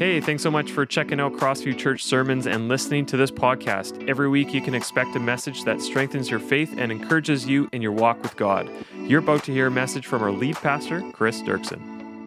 Hey, thanks so much for checking out Crossview Church sermons and listening to this podcast. Every week, you can expect a message that strengthens your faith and encourages you in your walk with God. You're about to hear a message from our lead pastor, Kris Duerksen.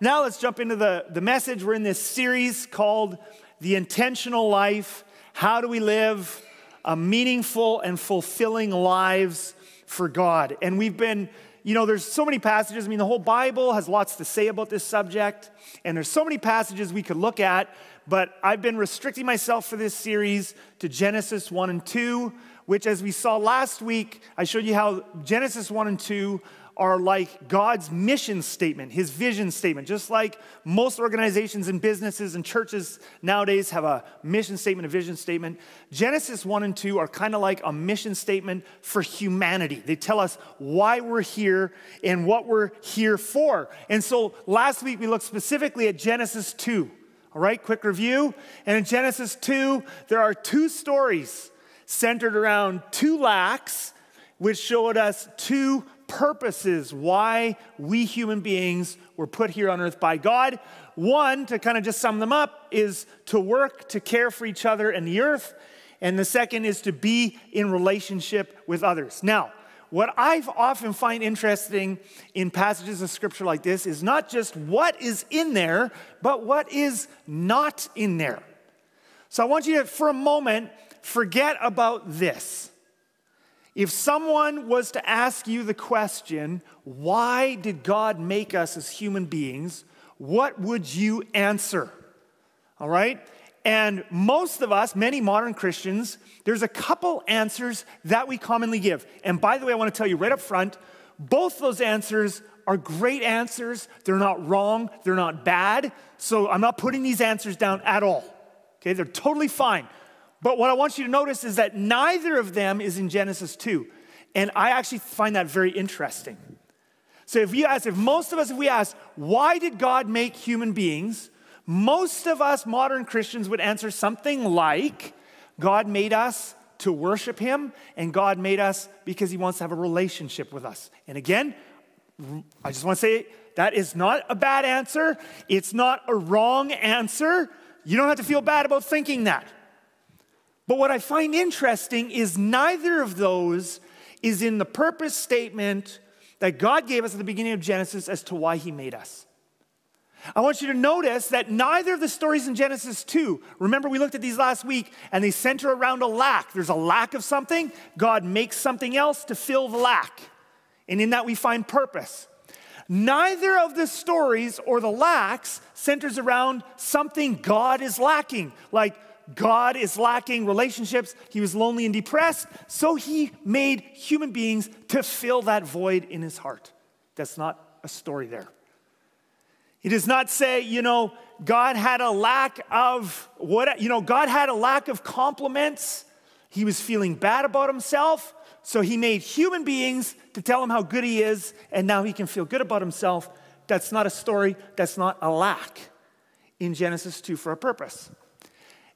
Now let's jump into the, the message. We're in this series called The Intentional Life. How do we live a meaningful and fulfilling lives for God? And we've been, you know, there's so many passages. I mean, the whole Bible has lots to say about this subject, and there's so many passages we could look at, but I've been restricting myself for this series to Genesis 1 and 2, which, as we saw last week, I showed you how Genesis 1 and 2 are like God's mission statement, his vision statement. Just like most organizations and businesses and churches nowadays have a mission statement, a vision statement, Genesis 1 and 2 are kind of like a mission statement for humanity. They tell us why we're here and what we're here for. And so last week we looked specifically at Genesis 2. All right, quick review. And in Genesis 2, there are two stories centered around two lacks, which showed us two purposes why we human beings were put here on earth by God. One, to kind of just sum them up, is to work to care for each other and the earth. And the second is to be in relationship with others. Now, what I often find interesting in passages of scripture like this is not just what is in there, but what is not in there. So I want you to, for a moment, forget about this. If someone was to ask you the question, why did God make us as human beings? What would you answer? All right? And most of us, many modern Christians, there's a couple answers that we commonly give. And by the way, I want to tell you right up front, both those answers are great answers. They're not wrong, they're not bad. So I'm not putting these answers down at all. Okay, they're totally fine. But what I want you to notice is that neither of them is in Genesis 2. And I actually find that very interesting. So if we ask, if most of us, if we ask, why did God make human beings? Most of us modern Christians would answer something like, God made us to worship Him, and God made us because He wants to have a relationship with us. And again, I just want to say that is not a bad answer. It's not a wrong answer. You don't have to feel bad about thinking that. But what I find interesting is neither of those is in the purpose statement that God gave us at the beginning of Genesis as to why He made us. I want you to notice that neither of the stories in Genesis 2, remember we looked at these last week, and they center around a lack. There's a lack of something, God makes something else to fill the lack. And in that we find purpose. Neither of the stories or the lacks centers around something God is lacking, like God is lacking relationships. He was lonely and depressed. So he made human beings to fill that void in his heart. That's not a story there. He does not say, you know, God had a lack of what, you know, God had a lack of compliments. He was feeling bad about himself. So he made human beings to tell him how good he is, and now he can feel good about himself. That's not a story. That's not a lack in Genesis 2 for a purpose.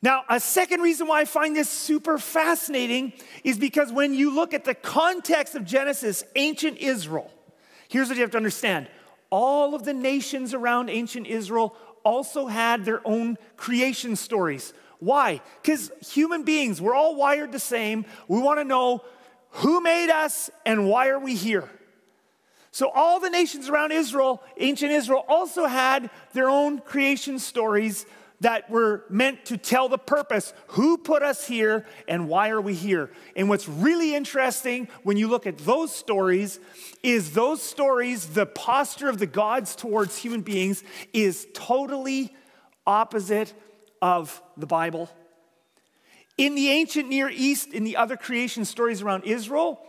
Now, a second reason why I find this super fascinating is because when you look at the context of Genesis, ancient Israel, here's what you have to understand all of the nations around ancient Israel also had their own creation stories. Why? Because human beings, we're all wired the same. We want to know who made us and why are we here. So, all the nations around Israel, ancient Israel, also had their own creation stories that were meant to tell the purpose who put us here and why are we here. And what's really interesting when you look at those stories is those stories, the posture of the gods towards human beings is totally opposite of the Bible. In the ancient Near East, in the other creation stories around Israel,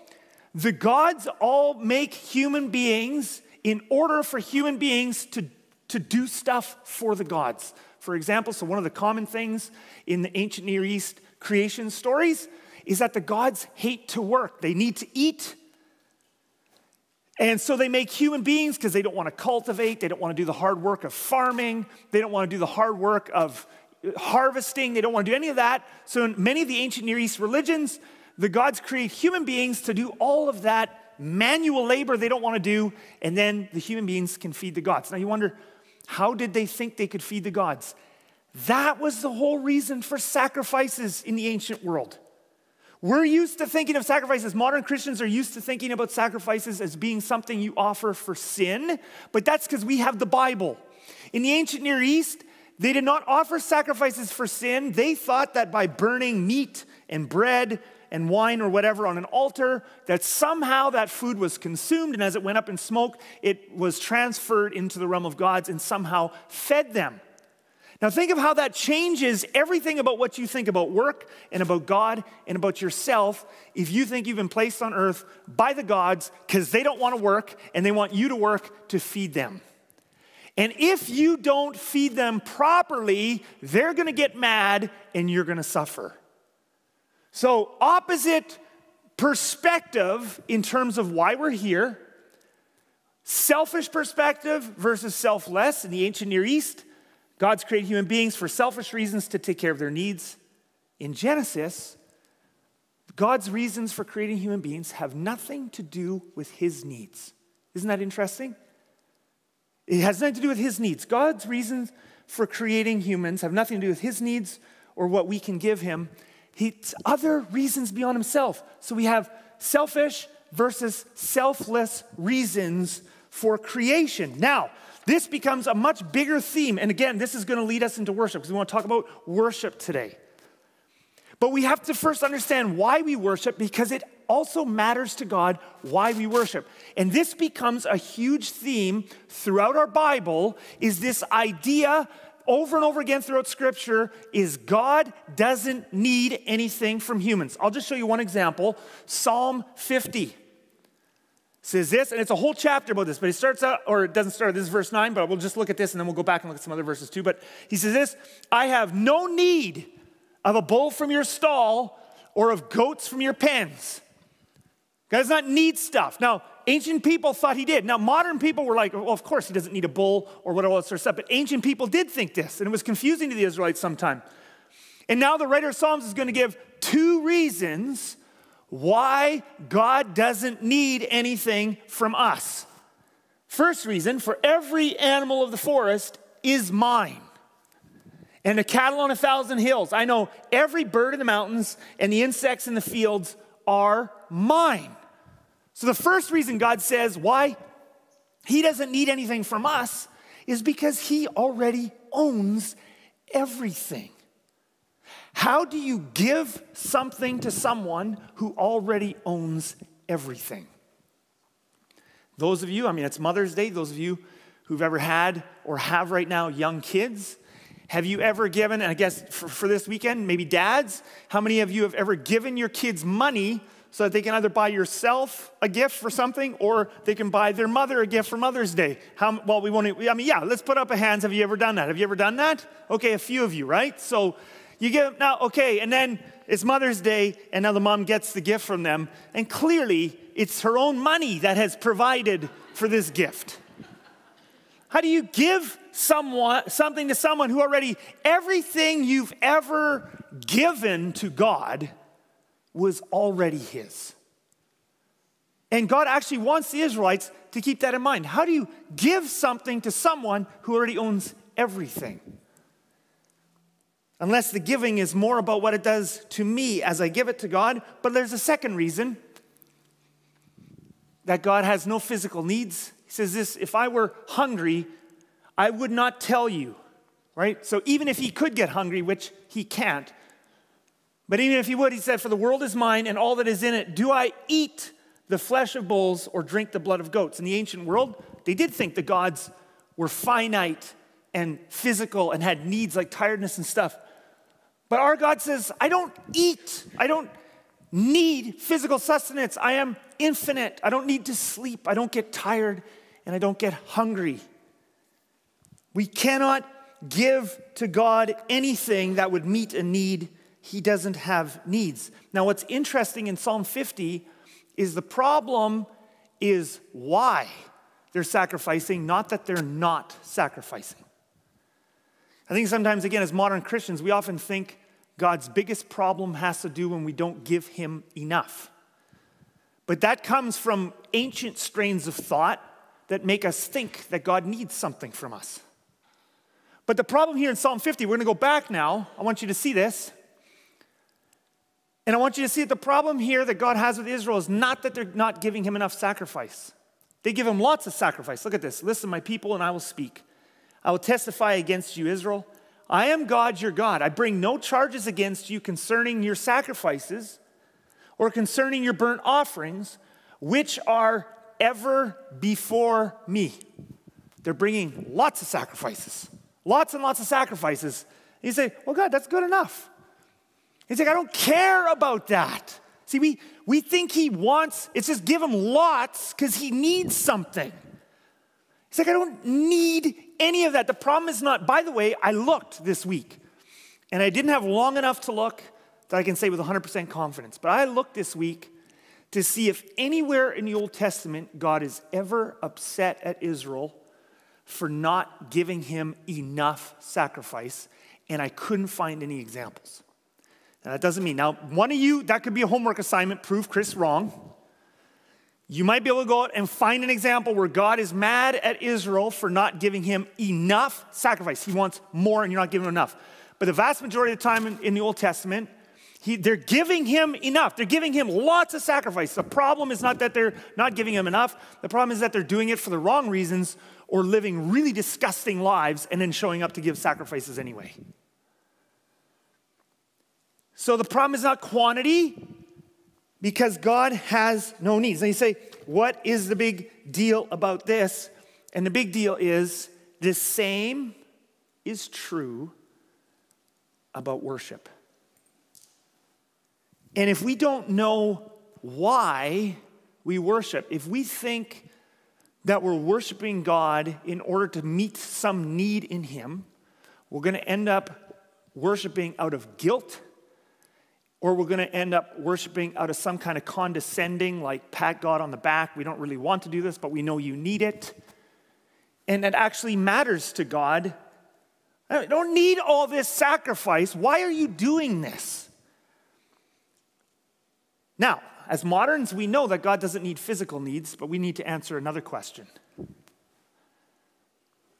the gods all make human beings in order for human beings to, to do stuff for the gods for example. So, one of the common things in the ancient Near East creation stories is that the gods hate to work, they need to eat. And so they make human beings because they don't want to cultivate, they don't want to do the hard work of farming, they don't want to do the hard work of harvesting, they don't want to do any of that. So, in many of the ancient Near East religions, the gods create human beings to do all of that manual labor they don't want to do, and then the human beings can feed the gods. Now you wonder, how did they think they could feed the gods? That was the whole reason for sacrifices in the ancient world. We're used to thinking of sacrifices. Modern Christians are used to thinking about sacrifices as being something you offer for sin, but that's because we have the Bible. In the ancient Near East, they did not offer sacrifices for sin. They thought that by burning meat and bread and wine or whatever on an altar, that somehow that food was consumed, and as it went up in smoke, it was transferred into the realm of gods and somehow fed them. Now, think of how that changes everything about what you think about work and about God and about yourself if you think you've been placed on earth by the gods because they don't want to work and they want you to work to feed them. And if you don't feed them properly, they're going to get mad and you're going to suffer. So, opposite perspective in terms of why we're here selfish perspective versus selfless in the ancient Near East. God's created human beings for selfish reasons to take care of their needs. In Genesis, God's reasons for creating human beings have nothing to do with his needs. Isn't that interesting? It has nothing to do with his needs. God's reasons for creating humans have nothing to do with his needs or what we can give him. It's other reasons beyond himself. So we have selfish versus selfless reasons for creation. Now, this becomes a much bigger theme. And again, this is going to lead us into worship because we want to talk about worship today. But we have to first understand why we worship because it also matters to God why we worship. And this becomes a huge theme throughout our Bible is this idea over and over again throughout scripture is God doesn't need anything from humans. I'll just show you one example. Psalm 50 says this, and it's a whole chapter about this, but it starts out, or it doesn't start, this is verse 9, but we'll just look at this and then we'll go back and look at some other verses too. But he says this I have no need of a bull from your stall or of goats from your pens. God does not need stuff. Now, ancient people thought he did. Now, modern people were like, well, of course he doesn't need a bull or whatever else or stuff. But ancient people did think this, and it was confusing to the Israelites sometime. And now the writer of Psalms is going to give two reasons why God doesn't need anything from us. First reason for every animal of the forest is mine. And the cattle on a thousand hills. I know every bird in the mountains and the insects in the fields are mine. So, the first reason God says why He doesn't need anything from us is because He already owns everything. How do you give something to someone who already owns everything? Those of you, I mean, it's Mother's Day, those of you who've ever had or have right now young kids, have you ever given, and I guess for, for, this weekend, maybe dads, how many of you have ever given your kids money so that they can either buy yourself a gift for something or they can buy their mother a gift for Mother's Day? How, well, we won't, I mean, yeah, let's put up a hands. Have you ever done that? Have you ever done that? Okay, a few of you, right? So you give, now, okay, and then it's Mother's Day, and now the mom gets the gift from them, and clearly it's her own money that has provided for this gift. How do you give someone something to someone who already everything you've ever given to God was already his? And God actually wants the Israelites to keep that in mind. How do you give something to someone who already owns everything? Unless the giving is more about what it does to me as I give it to God. But there's a second reason that God has no physical needs. He says this if I were hungry, I would not tell you, right? So even if he could get hungry, which he can't, but even if he would, he said, For the world is mine and all that is in it. Do I eat the flesh of bulls or drink the blood of goats? In the ancient world, they did think the gods were finite and physical and had needs like tiredness and stuff. But our God says, I don't eat. I don't need physical sustenance. I am infinite. I don't need to sleep. I don't get tired and I don't get hungry. We cannot give to God anything that would meet a need. He doesn't have needs. Now, what's interesting in Psalm 50 is the problem is why they're sacrificing, not that they're not sacrificing. I think sometimes, again, as modern Christians, we often think God's biggest problem has to do when we don't give Him enough. But that comes from ancient strains of thought that make us think that God needs something from us. But the problem here in Psalm 50, we're going to go back now. I want you to see this. And I want you to see that the problem here that God has with Israel is not that they're not giving him enough sacrifice. They give him lots of sacrifice. Look at this. Listen, my people, and I will speak. I will testify against you, Israel. I am God, your God. I bring no charges against you concerning your sacrifices or concerning your burnt offerings, which are ever before me. They're bringing lots of sacrifices, lots and lots of sacrifices. You say, Well, God, that's good enough. He's like, I don't care about that. See, we, we think he wants, it's just give him lots because he needs something. He's like, I don't need any of that. The problem is not, by the way, I looked this week and I didn't have long enough to look that I can say with 100% confidence. But I looked this week to see if anywhere in the Old Testament God is ever upset at Israel for not giving him enough sacrifice, and I couldn't find any examples. That doesn't mean, now, one of you, that could be a homework assignment, prove Kris wrong. You might be able to go out and find an example where God is mad at Israel for not giving him enough sacrifice. He wants more and you're not giving him enough. But the vast majority of the time in, in the Old Testament, he, they're giving him enough. They're giving him lots of sacrifice. The problem is not that they're not giving him enough. The problem is that they're doing it for the wrong reasons or living really disgusting lives and then showing up to give sacrifices anyway. So the problem is not quantity, because God has no needs. And you say, what is the big deal about this? And the big deal is the same is true about worship. And if we don't know why we worship, if we think that we're worshiping God in order to meet some need in Him, we're going to end up worshiping out of guilt or we're going to end up worshiping out of some kind of condescending, like pat God on the back. We don't really want to do this, but we know you need it. And it actually matters to God. I don't need all this sacrifice. Why are you doing this? Now, as moderns, we know that God doesn't need physical needs, but we need to answer another question.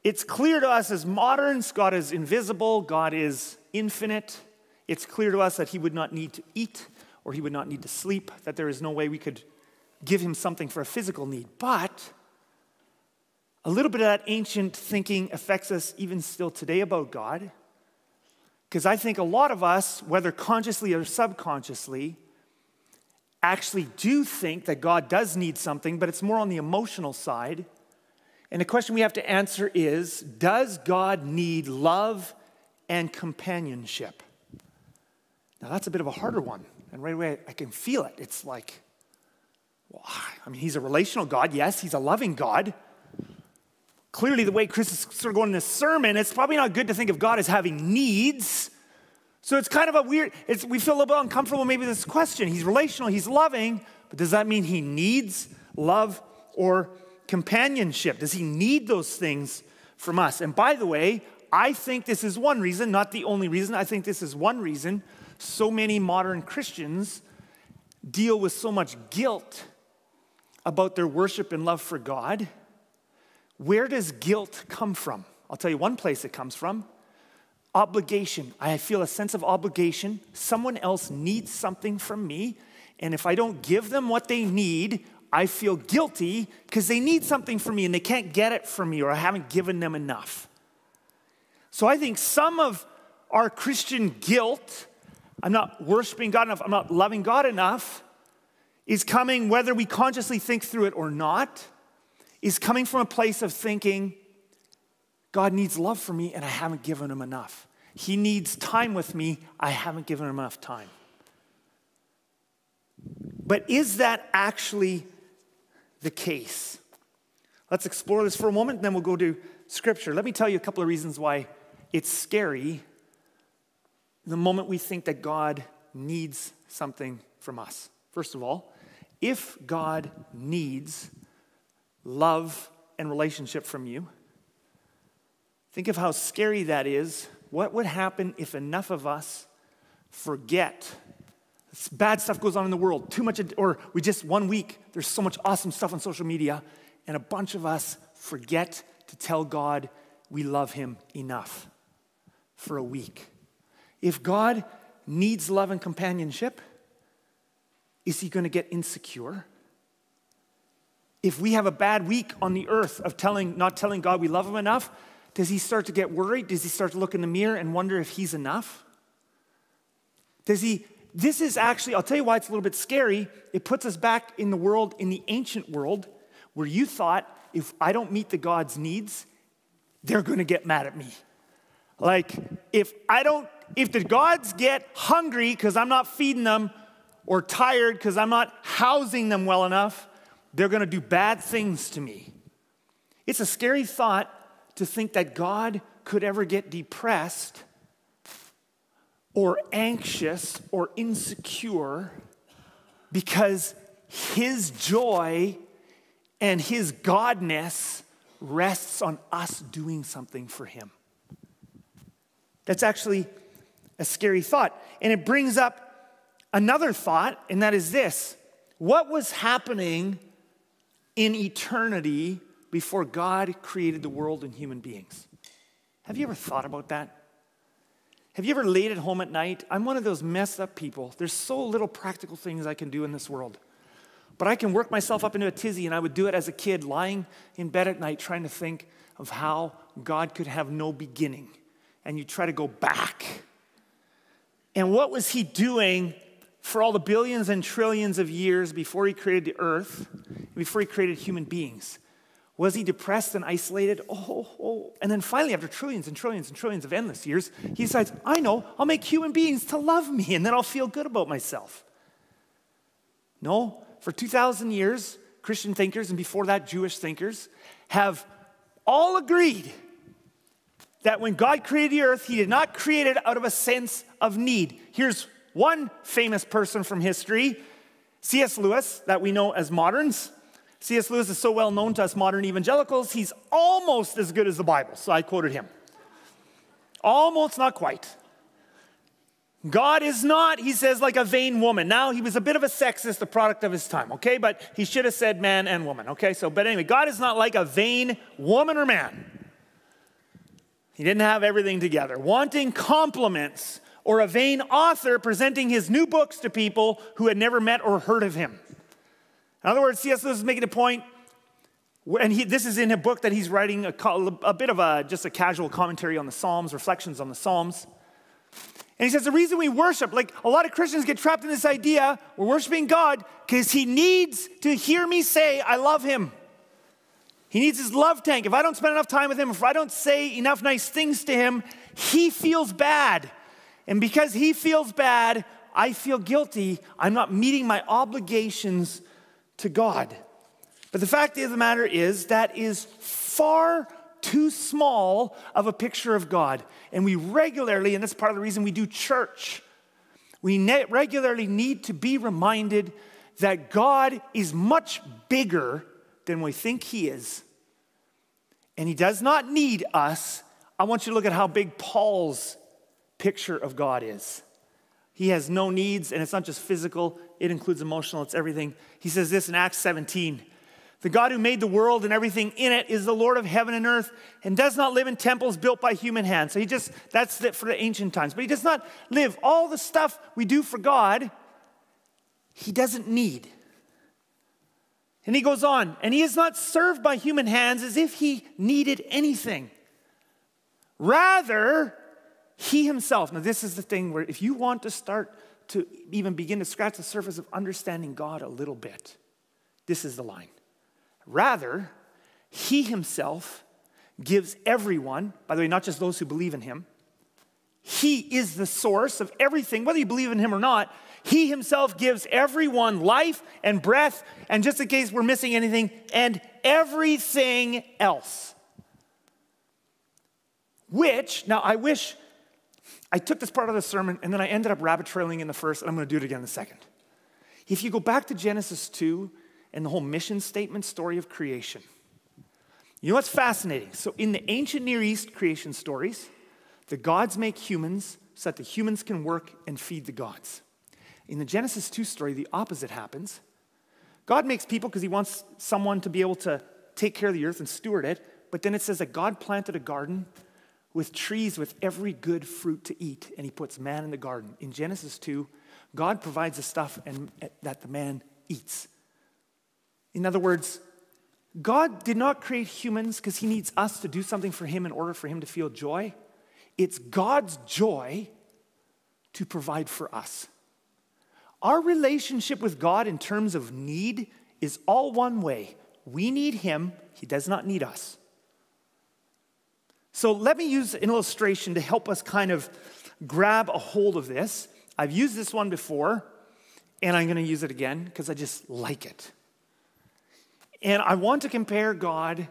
It's clear to us as moderns God is invisible, God is infinite. It's clear to us that he would not need to eat or he would not need to sleep, that there is no way we could give him something for a physical need. But a little bit of that ancient thinking affects us even still today about God. Because I think a lot of us, whether consciously or subconsciously, actually do think that God does need something, but it's more on the emotional side. And the question we have to answer is Does God need love and companionship? Now, that's a bit of a harder one. And right away, I can feel it. It's like, well, I mean, he's a relational God. Yes, he's a loving God. Clearly, the way Kris is sort of going in this sermon, it's probably not good to think of God as having needs. So it's kind of a weird, we feel a little bit uncomfortable maybe this question. He's relational, he's loving, but does that mean he needs love or companionship? Does he need those things from us? And by the way, I think this is one reason, not the only reason. I think this is one reason so many modern Christians deal with so much guilt about their worship and love for God. Where does guilt come from? I'll tell you one place it comes from obligation. I feel a sense of obligation. Someone else needs something from me. And if I don't give them what they need, I feel guilty because they need something from me and they can't get it from me or I haven't given them enough. So I think some of our Christian guilt I'm not worshiping God enough, I'm not loving God enough, is coming, whether we consciously think through it or not, is coming from a place of thinking, God needs love for me and I haven't given him enough. He needs time with me, I haven't given him enough time. But is that actually the case? Let's explore this for a moment, and then we'll go to scripture. Let me tell you a couple of reasons why it's scary the moment we think that God needs something from us. First of all, if God needs love and relationship from you, think of how scary that is. What would happen if enough of us forget bad stuff goes on in the world, too much, or we just one week, there's so much awesome stuff on social media, and a bunch of us forget to tell God we love Him enough for a week. If God needs love and companionship, is He going to get insecure? If we have a bad week on the earth of telling, not telling God we love Him enough, does He start to get worried? Does He start to look in the mirror and wonder if He's enough? Does He this is actually, I'll tell you why it's a little bit scary. It puts us back in the world, in the ancient world, where you thought if I don't meet the God's needs, they're gonna get mad at me. Like, if I don't, if the gods get hungry because I'm not feeding them, or tired because I'm not housing them well enough, they're gonna do bad things to me. It's a scary thought to think that God could ever get depressed or anxious or insecure because his joy and his godness rests on us doing something for him. That's actually a scary thought. And it brings up another thought, and that is this what was happening in eternity before God created the world and human beings? Have you ever thought about that? Have you ever laid at home at night? I'm one of those messed up people. There's so little practical things I can do in this world. But I can work myself up into a tizzy, and I would do it as a kid, lying in bed at night, trying to think of how God could have no beginning. And you try to go back. And what was He doing for all the billions and trillions of years before He created the earth, before He created human beings? Was he depressed and isolated? Oh, oh, oh, And then finally, after trillions and trillions and trillions of endless years, he decides, I know, I'll make human beings to love me and then I'll feel good about myself. No, for 2,000 years, Christian thinkers and before that, Jewish thinkers have all agreed that when God created the earth, he did not create it out of a sense of need. Here's one famous person from history C.S. Lewis, that we know as moderns. C.S. Lewis is so well known to us modern evangelicals, he's almost as good as the Bible. So I quoted him. Almost, not quite. God is not, he says, like a vain woman. Now, he was a bit of a sexist, the product of his time, okay? But he should have said man and woman, okay? So, but anyway, God is not like a vain woman or man. He didn't have everything together. Wanting compliments or a vain author presenting his new books to people who had never met or heard of him. In other words, C.S. Lewis is making a point, and he, this is in a book that he's writing a, a bit of a just a casual commentary on the Psalms, reflections on the Psalms. And he says the reason we worship, like a lot of Christians get trapped in this idea, we're worshiping God because he needs to hear me say, I love him. He needs his love tank. If I don't spend enough time with him, if I don't say enough nice things to him, he feels bad. And because he feels bad, I feel guilty. I'm not meeting my obligations to God. But the fact of the matter is, that is far too small of a picture of God. And we regularly, and that's part of the reason we do church, we regularly need to be reminded that God is much bigger than we think He is. And He does not need us. I want you to look at how big Paul's picture of God is. He has no needs, and it's not just physical, it includes emotional, it's everything. He says this in Acts 17 The God who made the world and everything in it is the Lord of heaven and earth and does not live in temples built by human hands. So he just, that's it for the ancient times. But he does not live all the stuff we do for God, he doesn't need. And he goes on, and he is not served by human hands as if he needed anything. Rather, he himself, now this is the thing where if you want to start to even begin to scratch the surface of understanding God a little bit, this is the line. Rather, he himself gives everyone, by the way, not just those who believe in him, he is the source of everything, whether you believe in him or not. He himself gives everyone life and breath, and just in case we're missing anything, and everything else. Which, now I wish I took this part of the sermon and then I ended up rabbit trailing in the first, and I'm going to do it again in a second. If you go back to Genesis 2 and the whole mission statement story of creation, you know what's fascinating? So, in the ancient Near East creation stories, the gods make humans so that the humans can work and feed the gods. In the Genesis 2 story, the opposite happens. God makes people because he wants someone to be able to take care of the earth and steward it. But then it says that God planted a garden with trees with every good fruit to eat, and he puts man in the garden. In Genesis 2, God provides the stuff and, eh, that the man eats. In other words, God did not create humans because he needs us to do something for him in order for him to feel joy. It's God's joy to provide for us. Our relationship with God in terms of need is all one way. We need him, he does not need us. So let me use an illustration to help us kind of grab a hold of this. I've used this one before, and I'm going to use it again because I just like it. And I want to compare God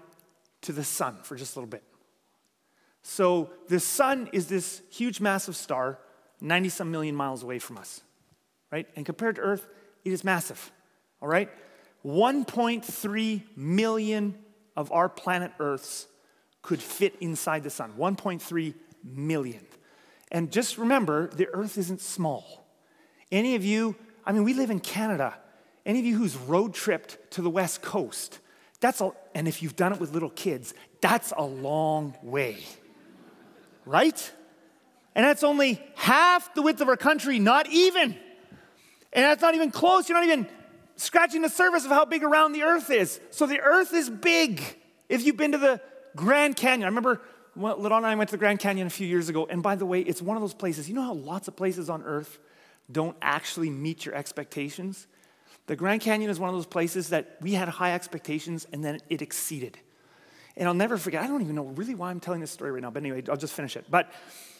to the sun for just a little bit. So the sun is this huge, massive star, 90 some million miles away from us, right? And compared to Earth, it is massive, all right? 1.3 million of our planet Earth's could fit inside the sun 1.3 million. And just remember, the earth isn't small. Any of you, I mean, we live in Canada. Any of you who's road tripped to the West Coast, that's a, and if you've done it with little kids, that's a long way, right? And that's only half the width of our country, not even. And that's not even close. You're not even scratching the surface of how big around the earth is. So the earth is big. If you've been to the Grand Canyon. I remember well, Lidon and I went to the Grand Canyon a few years ago, and by the way, it's one of those places. You know how lots of places on earth don't actually meet your expectations? The Grand Canyon is one of those places that we had high expectations and then it exceeded. And I'll never forget, I don't even know really why I'm telling this story right now, but anyway, I'll just finish it. But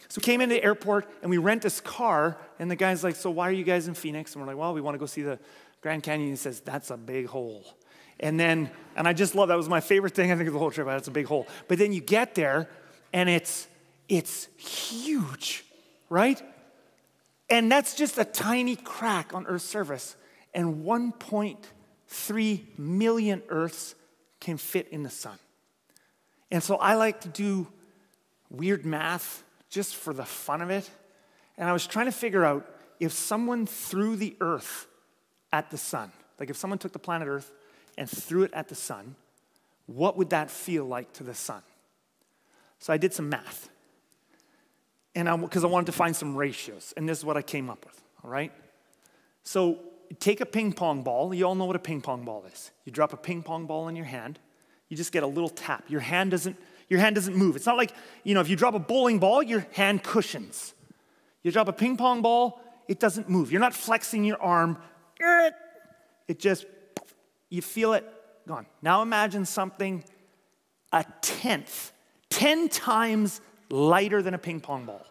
so we came into the airport and we rent this car, and the guy's like, So why are you guys in Phoenix? And we're like, Well, we want to go see the Grand Canyon. He says, That's a big hole. And then, and I just love that was my favorite thing I think of the whole trip. That's a big hole. But then you get there and it's it's huge, right? And that's just a tiny crack on Earth's surface. And 1.3 million Earths can fit in the sun. And so I like to do weird math just for the fun of it. And I was trying to figure out if someone threw the Earth at the sun, like if someone took the planet Earth and threw it at the sun, what would that feel like to the sun? So I did some math. And because I, I wanted to find some ratios, and this is what I came up with, all right? So take a ping pong ball. You all know what a ping pong ball is. You drop a ping pong ball in your hand, you just get a little tap. Your hand doesn't, your hand doesn't move. It's not like, you know, if you drop a bowling ball, your hand cushions. You drop a ping pong ball, it doesn't move. You're not flexing your arm. It just you feel it gone. Now imagine something a tenth, 10 times lighter than a ping pong ball.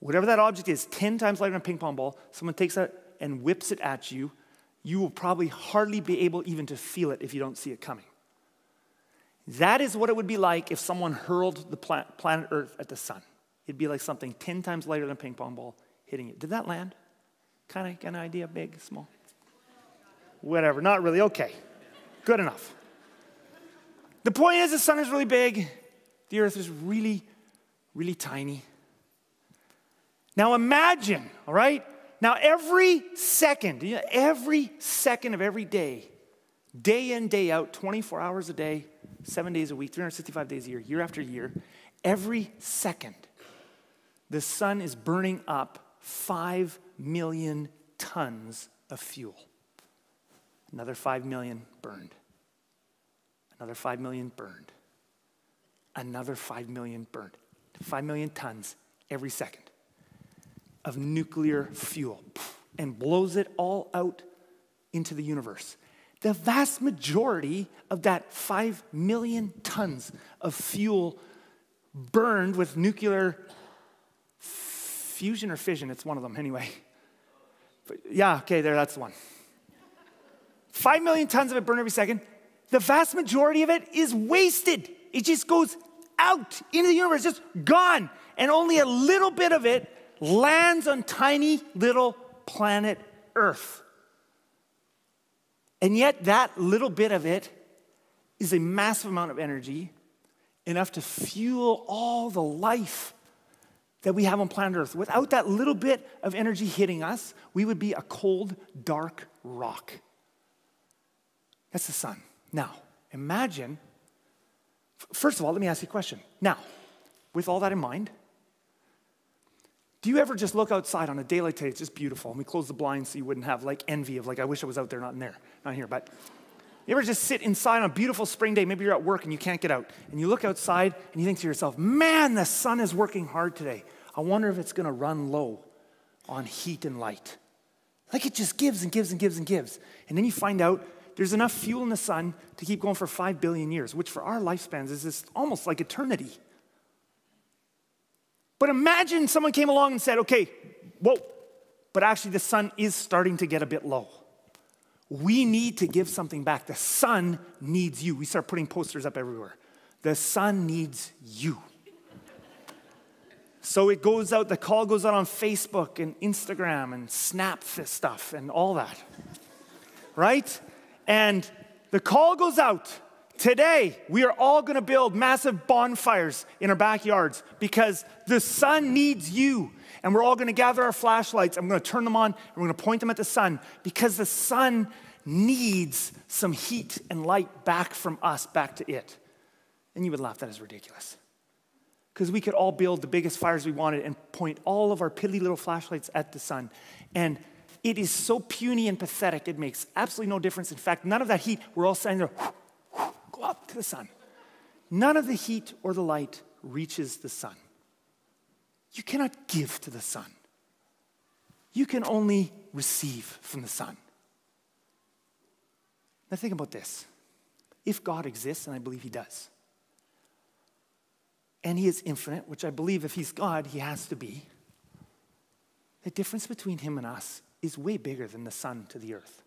Whatever that object is, 10 times lighter than a ping pong ball, someone takes that and whips it at you, you will probably hardly be able even to feel it if you don't see it coming. That is what it would be like if someone hurled the planet Earth at the sun. It'd be like something 10 times lighter than a ping pong ball hitting it. Did that land? Kind of, an idea, big, small? whatever, not really, okay, good enough. The point is, the sun is really big, the earth is really, really tiny. Now imagine, all right? Now, every second, every second of every day, day in, day out, 24 hours a day, seven days a week, 365 days a year, year after year, every second, the sun is burning up 5 million tons of fuel. Another 5 million burned. Another 5 million burned. Another 5 million burned. 5 million tons every second of nuclear fuel and blows it all out into the universe. The vast majority of that 5 million tons of fuel burned with nuclear fusion or fission, it's one of them anyway. But yeah, okay, there, that's the one. Five million tons of it burn every second. The vast majority of it is wasted. It just goes out into the universe, just gone. And only a little bit of it lands on tiny little planet Earth. And yet, that little bit of it is a massive amount of energy, enough to fuel all the life that we have on planet Earth, without that little bit of energy hitting us, we would be a cold, dark rock. That's the sun. Now, imagine, first of all, let me ask you a question. Now, with all that in mind, do you ever just look outside on a day like today? It's just beautiful. And we close the blinds so you wouldn't have like envy of like, I wish I was out there, not in there, not here. But you ever just sit inside on a beautiful spring day? Maybe you're at work and you can't get out. And you look outside and you think to yourself, man, the sun is working hard today. I wonder if it's going to run low on heat and light. Like it just gives and gives and gives and gives. And then you find out there's enough fuel in the sun to keep going for 5 billion years, which for our lifespans is almost like eternity. But imagine someone came along and said, okay, whoa, but actually the sun is starting to get a bit low. We need to give something back. The sun needs you. We start putting posters up everywhere. The sun needs you. So it goes out, the call goes out on Facebook and Instagram and Snap stuff and all that. Right? And the call goes out Today, we are all going to build massive bonfires in our backyards because the sun needs you. And we're all going to gather our flashlights. I'm going to turn them on and we're going to point them at the sun because the sun needs some heat and light back from us, back to it. And you would laugh, that is ridiculous. Because we could all build the biggest fires we wanted and point all of our piddly little flashlights at the sun. And it is so puny and pathetic, it makes absolutely no difference. In fact, none of that heat, we're all standing there up to the sun. None of the heat or the light reaches the sun. You cannot give to the sun. You can only receive from the sun. Now, think about this. If God exists, and I believe He does, and He is infinite, which I believe if He's God, He has to be, the difference between Him and us is way bigger than the sun to the earth.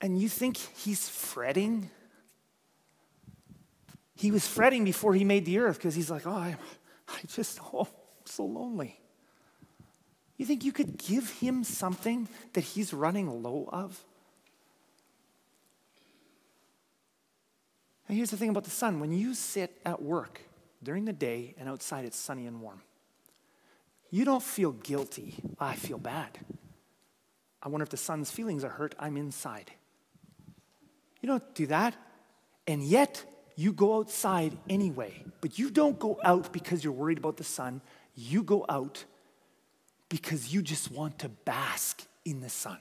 And you think he's fretting? He was fretting before he made the earth because he's like, oh, I, I just, oh, I'm so lonely. You think you could give him something that he's running low of? And here's the thing about the sun when you sit at work during the day and outside it's sunny and warm, you don't feel guilty. I feel bad. I wonder if the sun's feelings are hurt. I'm inside. You don't do that. And yet, you go outside anyway. But you don't go out because you're worried about the sun. You go out because you just want to bask in the sun.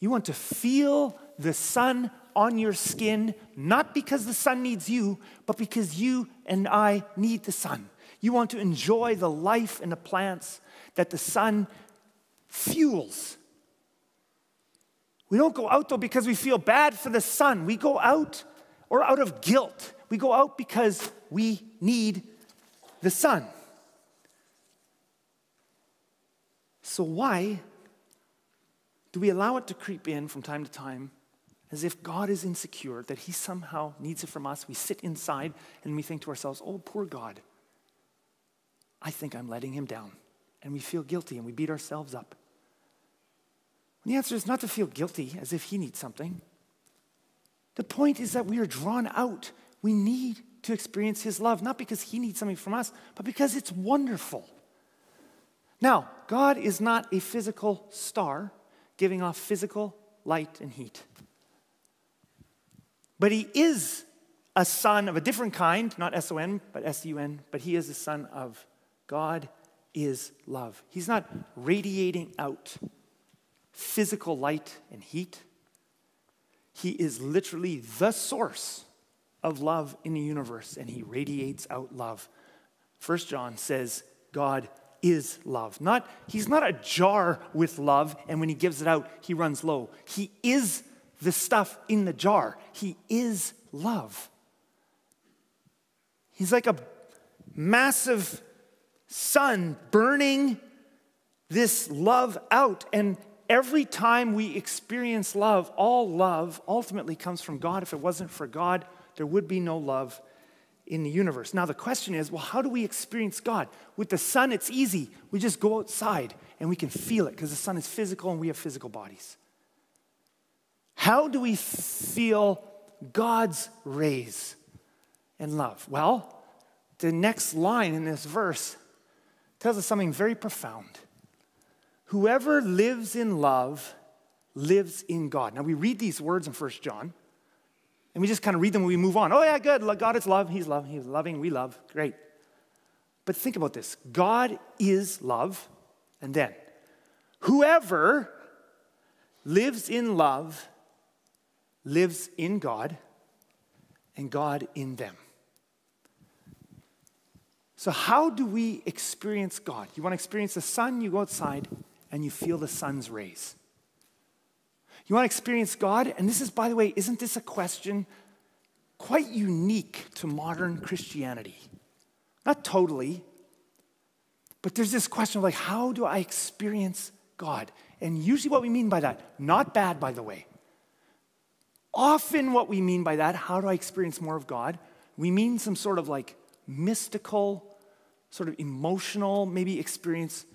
You want to feel the sun on your skin, not because the sun needs you, but because you and I need the sun. You want to enjoy the life and the plants that the sun fuels we don't go out though because we feel bad for the sun. We go out or out of guilt. We go out because we need the sun. So, why do we allow it to creep in from time to time as if God is insecure, that He somehow needs it from us? We sit inside and we think to ourselves, oh, poor God, I think I'm letting Him down. And we feel guilty and we beat ourselves up. And the answer is not to feel guilty as if he needs something. The point is that we are drawn out. We need to experience his love, not because he needs something from us, but because it's wonderful. Now, God is not a physical star giving off physical light and heat. But he is a sun of a different kind, not S O N, but S U N, but he is a son of God is love. He's not radiating out physical light and heat. He is literally the source of love in the universe, and he radiates out love. First John says, God is love. Not, he's not a jar with love, and when he gives it out, he runs low. He is the stuff in the jar. He is love. He's like a massive sun burning this love out, and every time we experience love, all love ultimately comes from God. If it wasn't for God, there would be no love in the universe. Now, the question is well, how do we experience God? With the sun, it's easy. We just go outside and we can feel it because the sun is physical and we have physical bodies. How do we feel God's rays and love? Well, the next line in this verse tells us something very profound. Whoever lives in love lives in God. Now we read these words in First John, and we just kind of read them and we move on. Oh, yeah, good. God is love. He's love. He's loving. We love. Great. But think about this God is love. And then, whoever lives in love lives in God and God in them. So, how do we experience God? You want to experience the sun, you go outside and you feel the sun's rays. You want to experience God? And this is, by the way, isn't this a question quite unique to modern Christianity? Not totally, but there's this question of like, how do I experience God? And usually, what we mean by that, not bad, by the way. Often, what we mean by that, how do I experience more of God? We mean some sort of like mystical, sort of emotional, maybe experience,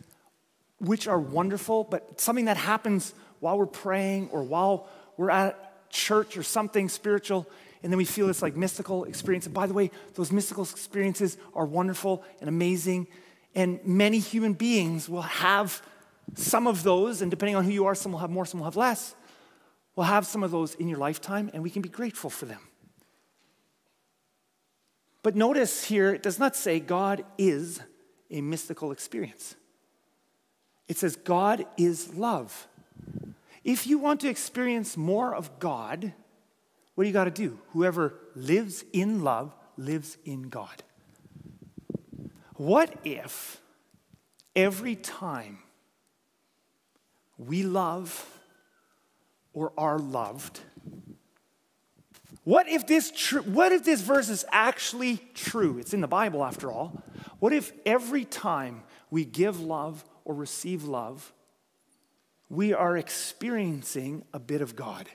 which are wonderful, but something that happens while we're praying or while we're at church or something spiritual, and then we feel this like mystical experience. And by the way, those mystical experiences are wonderful and amazing, and many human beings will have some of those, and depending on who you are, some will have more, some will have less. Will have some of those in your lifetime, and we can be grateful for them. But notice here, it does not say God is a mystical experience. It says God is love. If you want to experience more of God, what do you got to do? Whoever lives in love lives in God. What if every time we love or are loved, what if this tr- what if this verse is actually true? It's in the Bible after all. What if every time we give love or receive love, we are experiencing a bit of God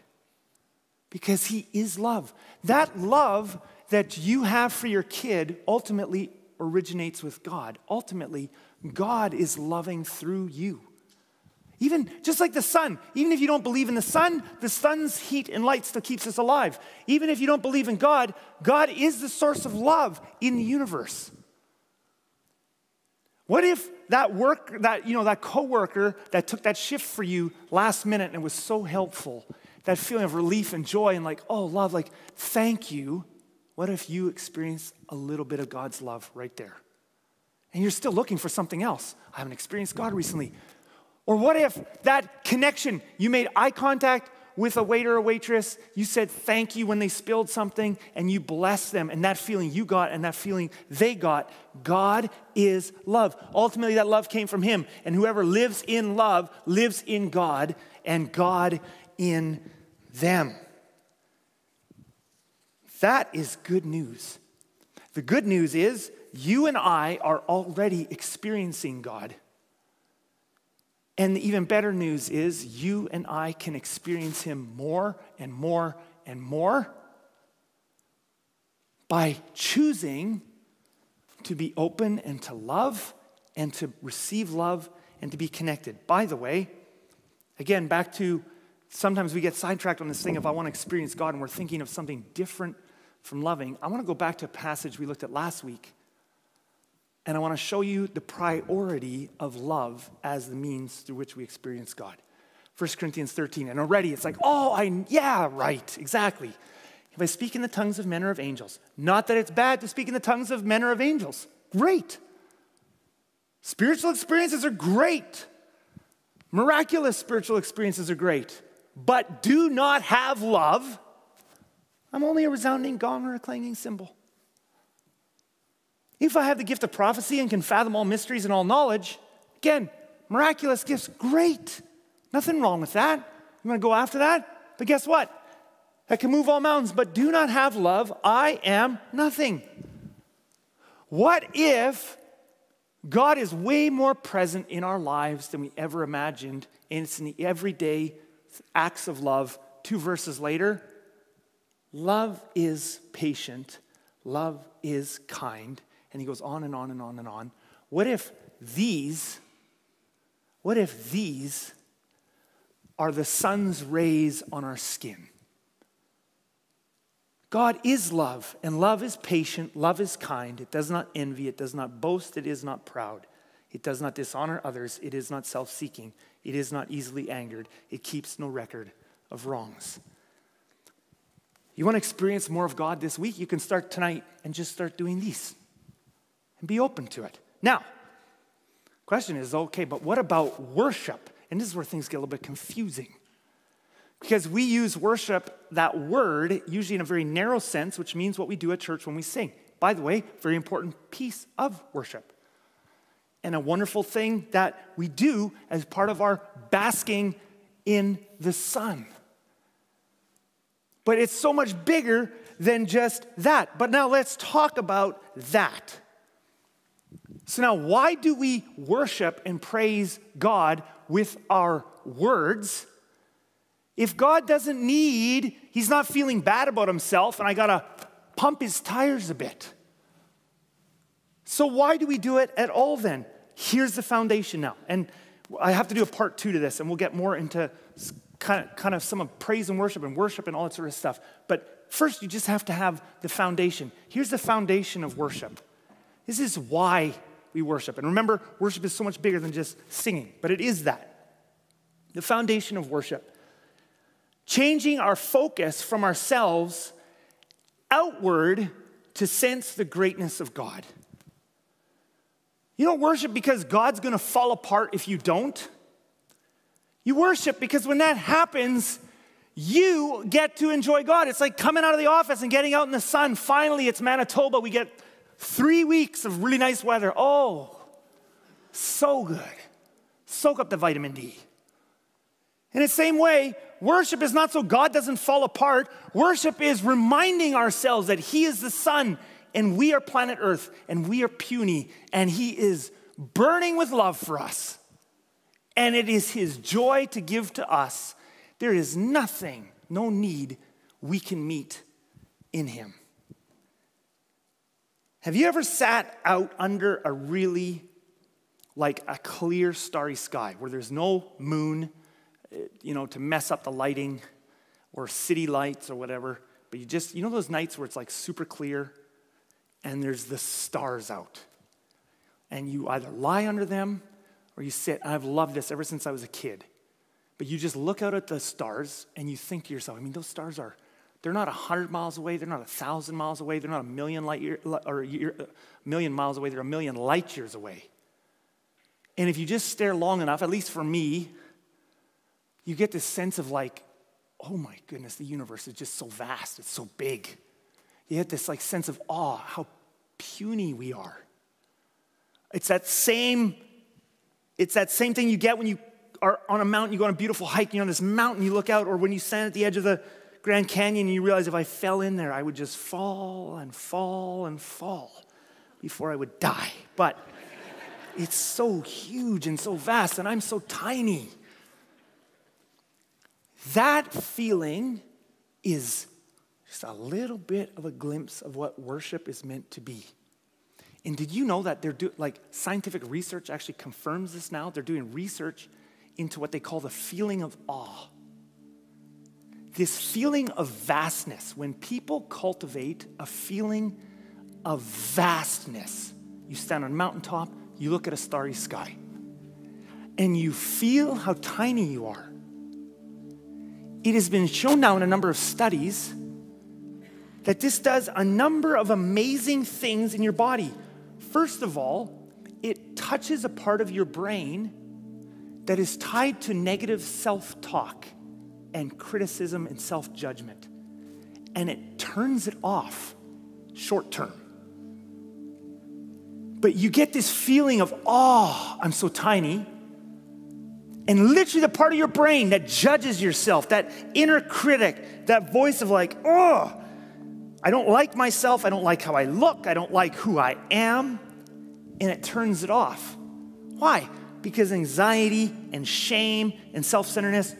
because He is love. That love that you have for your kid ultimately originates with God. Ultimately, God is loving through you. Even just like the sun, even if you don't believe in the sun, the sun's heat and light still keeps us alive. Even if you don't believe in God, God is the source of love in the universe. What if that work, that, you know, that coworker that took that shift for you last minute and was so helpful, that feeling of relief and joy and like, oh, love, like, thank you. What if you experience a little bit of God's love right there? And you're still looking for something else. I haven't experienced God recently. Or what if that connection, you made eye contact with a waiter or waitress, you said thank you when they spilled something, and you blessed them, and that feeling you got and that feeling they got, God is love. Ultimately, that love came from Him, and whoever lives in love lives in God, and God in them. That is good news. The good news is you and I are already experiencing God. And the even better news is you and I can experience Him more and more and more by choosing to be open and to love and to receive love and to be connected. By the way, again, back to sometimes we get sidetracked on this thing of I want to experience God and we're thinking of something different from loving. I want to go back to a passage we looked at last week and I want to show you the priority of love as the means through which we experience God. 1 Corinthians 13. And already it's like, oh, I, yeah, right, exactly. If I speak in the tongues of men or of angels, not that it's bad to speak in the tongues of men or of angels. Great. Spiritual experiences are great. Miraculous spiritual experiences are great. But do not have love. I'm only a resounding gong or a clanging cymbal. If I have the gift of prophecy and can fathom all mysteries and all knowledge, again, miraculous gifts, great. Nothing wrong with that. You want to go after that? But guess what? I can move all mountains, but do not have love. I am nothing. What if God is way more present in our lives than we ever imagined, and it's in the everyday acts of love? Two verses later, love is patient, love is kind, and he goes on and on and on and on. What if these, what if these are the sun's rays on our skin? God is love, and love is patient, love is kind. It does not envy, it does not boast, it is not proud. It does not dishonor others, it is not self seeking, it is not easily angered, it keeps no record of wrongs. You want to experience more of God this week? You can start tonight and just start doing these and be open to it. Now, question is okay, but what about worship? And this is where things get a little bit confusing. Because we use worship, that word, usually in a very narrow sense, which means what we do at church when we sing. By the way, very important piece of worship. And a wonderful thing that we do as part of our basking in the sun. But it's so much bigger than just that. But now let's talk about that. So, now why do we worship and praise God with our words? If God doesn't need, He's not feeling bad about Himself, and I gotta pump His tires a bit. So, why do we do it at all then? Here's the foundation now. And I have to do a part two to this, and we'll get more into kind of, kind of some of praise and worship and worship and all that sort of stuff. But first, you just have to have the foundation. Here's the foundation of worship. This is why we worship. And remember, worship is so much bigger than just singing, but it is that. The foundation of worship. Changing our focus from ourselves outward to sense the greatness of God. You don't worship because God's gonna fall apart if you don't. You worship because when that happens, you get to enjoy God. It's like coming out of the office and getting out in the sun. Finally, it's Manitoba. We get three weeks of really nice weather. Oh, so good. Soak up the vitamin D. In the same way, worship is not so God doesn't fall apart. Worship is reminding ourselves that He is the sun and we are planet Earth and we are puny and He is burning with love for us and it is His joy to give to us. There is nothing, no need we can meet in Him. Have you ever sat out under a really, like a clear, starry sky where there's no moon, eh, you know, to mess up the lighting or city lights or whatever? But you just, you know, those nights where it's like super clear and there's the stars out. And you either lie under them or you sit, I've loved this ever since I was a kid. But you just look out at the stars and you think to yourself, I mean, those stars are, they're not 100 miles away, they're not 1,000 miles away, they're not a million light year, or year, a million miles away, they're a million light years away. And if you just stare long enough, at least for me, you get this sense of like, oh my goodness, the universe is just so vast, it's so big. You get this like sense of awe, how puny we are. It's that same it's that same thing you get when you are on a mountain, you go on a beautiful hike, you're on this mountain, you look out, or when you stand at the edge of the Grand Canyon you realize if I fell in there, I would just fall and fall and fall before I would die. But it's so huge and so vast, and I'm so tiny. That feeling is just a little bit of a glimpse of what worship is meant to be. And did you know that they're doing, like, scientific research actually confirms this now? They're doing research into what they call the feeling of awe. This feeling of vastness, when people cultivate a feeling of vastness, you stand on a mountaintop, you look at a starry sky, and you feel how tiny you are. It has been shown now in a number of studies that this does a number of amazing things in your body. First of all, it touches a part of your brain that is tied to negative self talk and criticism and self judgment. And it turns it off short term. But you get this feeling of, oh, I'm so tiny. And literally, the part of your brain that judges yourself, that inner critic, that voice of like, oh, I don't like myself. I don't like how I look. I don't like who I am. And it turns it off. Why? Because anxiety and shame and self centeredness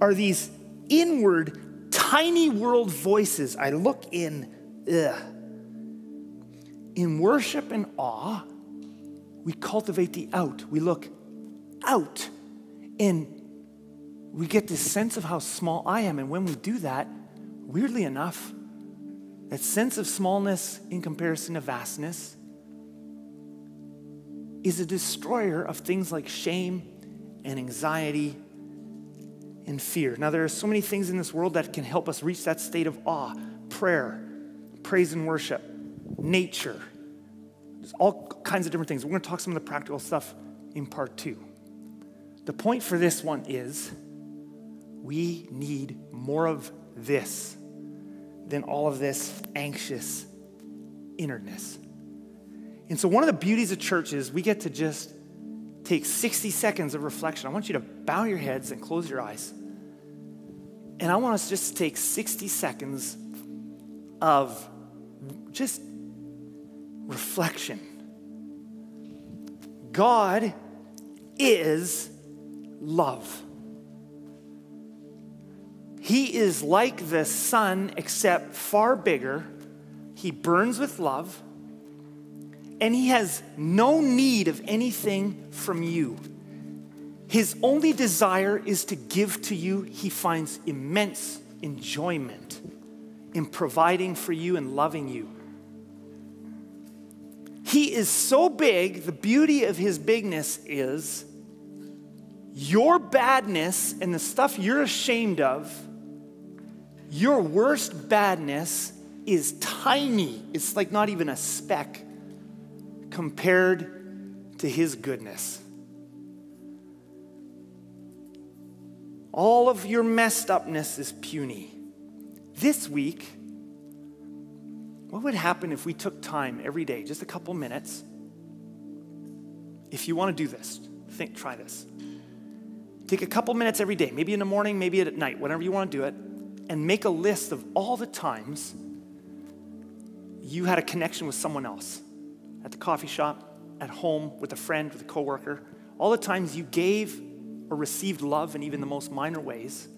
are these inward, tiny world voices. I look in, ugh. In worship and awe, we cultivate the out. We look out and we get this sense of how small I am. And when we do that, weirdly enough, that sense of smallness in comparison to vastness, is a destroyer of things like shame and anxiety and fear. Now, there are so many things in this world that can help us reach that state of awe prayer, praise and worship, nature. There's all kinds of different things. We're going to talk some of the practical stuff in part two. The point for this one is we need more of this than all of this anxious innerness. And so, one of the beauties of church is we get to just take 60 seconds of reflection. I want you to bow your heads and close your eyes. And I want us just to take 60 seconds of just reflection. God is love. He is like the sun, except far bigger. He burns with love and he has no need of anything from you. His only desire is to give to you. He finds immense enjoyment in providing for you and loving you. He is so big, the beauty of his bigness is your badness and the stuff you're ashamed of, your worst badness is tiny. It's like not even a speck compared to his goodness. All of your messed upness is puny. This week, what would happen if we took time every day, just a couple minutes? If you want to do this, think, try this. Take a couple minutes every day, maybe in the morning, maybe at night, whenever you want to do it, and make a list of all the times you had a connection with someone else at the coffee shop, at home, with a friend, with a coworker, all the times you gave or received love in even the most minor ways.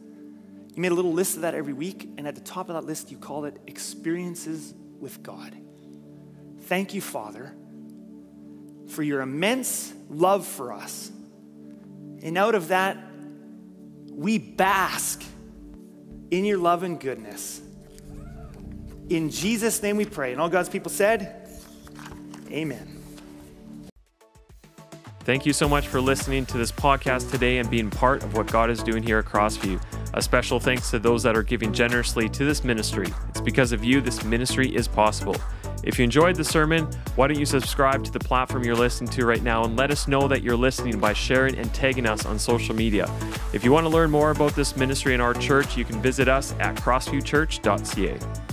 You made a little list of that every week, and at the top of that list, you called it experiences with God. Thank you, Father, for your immense love for us. And out of that, we bask in your love and goodness. In Jesus' name we pray. And all God's people said, Amen. Thank you so much for listening to this podcast today and being part of what God is doing here at Crossview. A special thanks to those that are giving generously to this ministry. It's because of you this ministry is possible. If you enjoyed the sermon, why don't you subscribe to the platform you're listening to right now and let us know that you're listening by sharing and tagging us on social media. If you want to learn more about this ministry and our church, you can visit us at crossviewchurch.ca.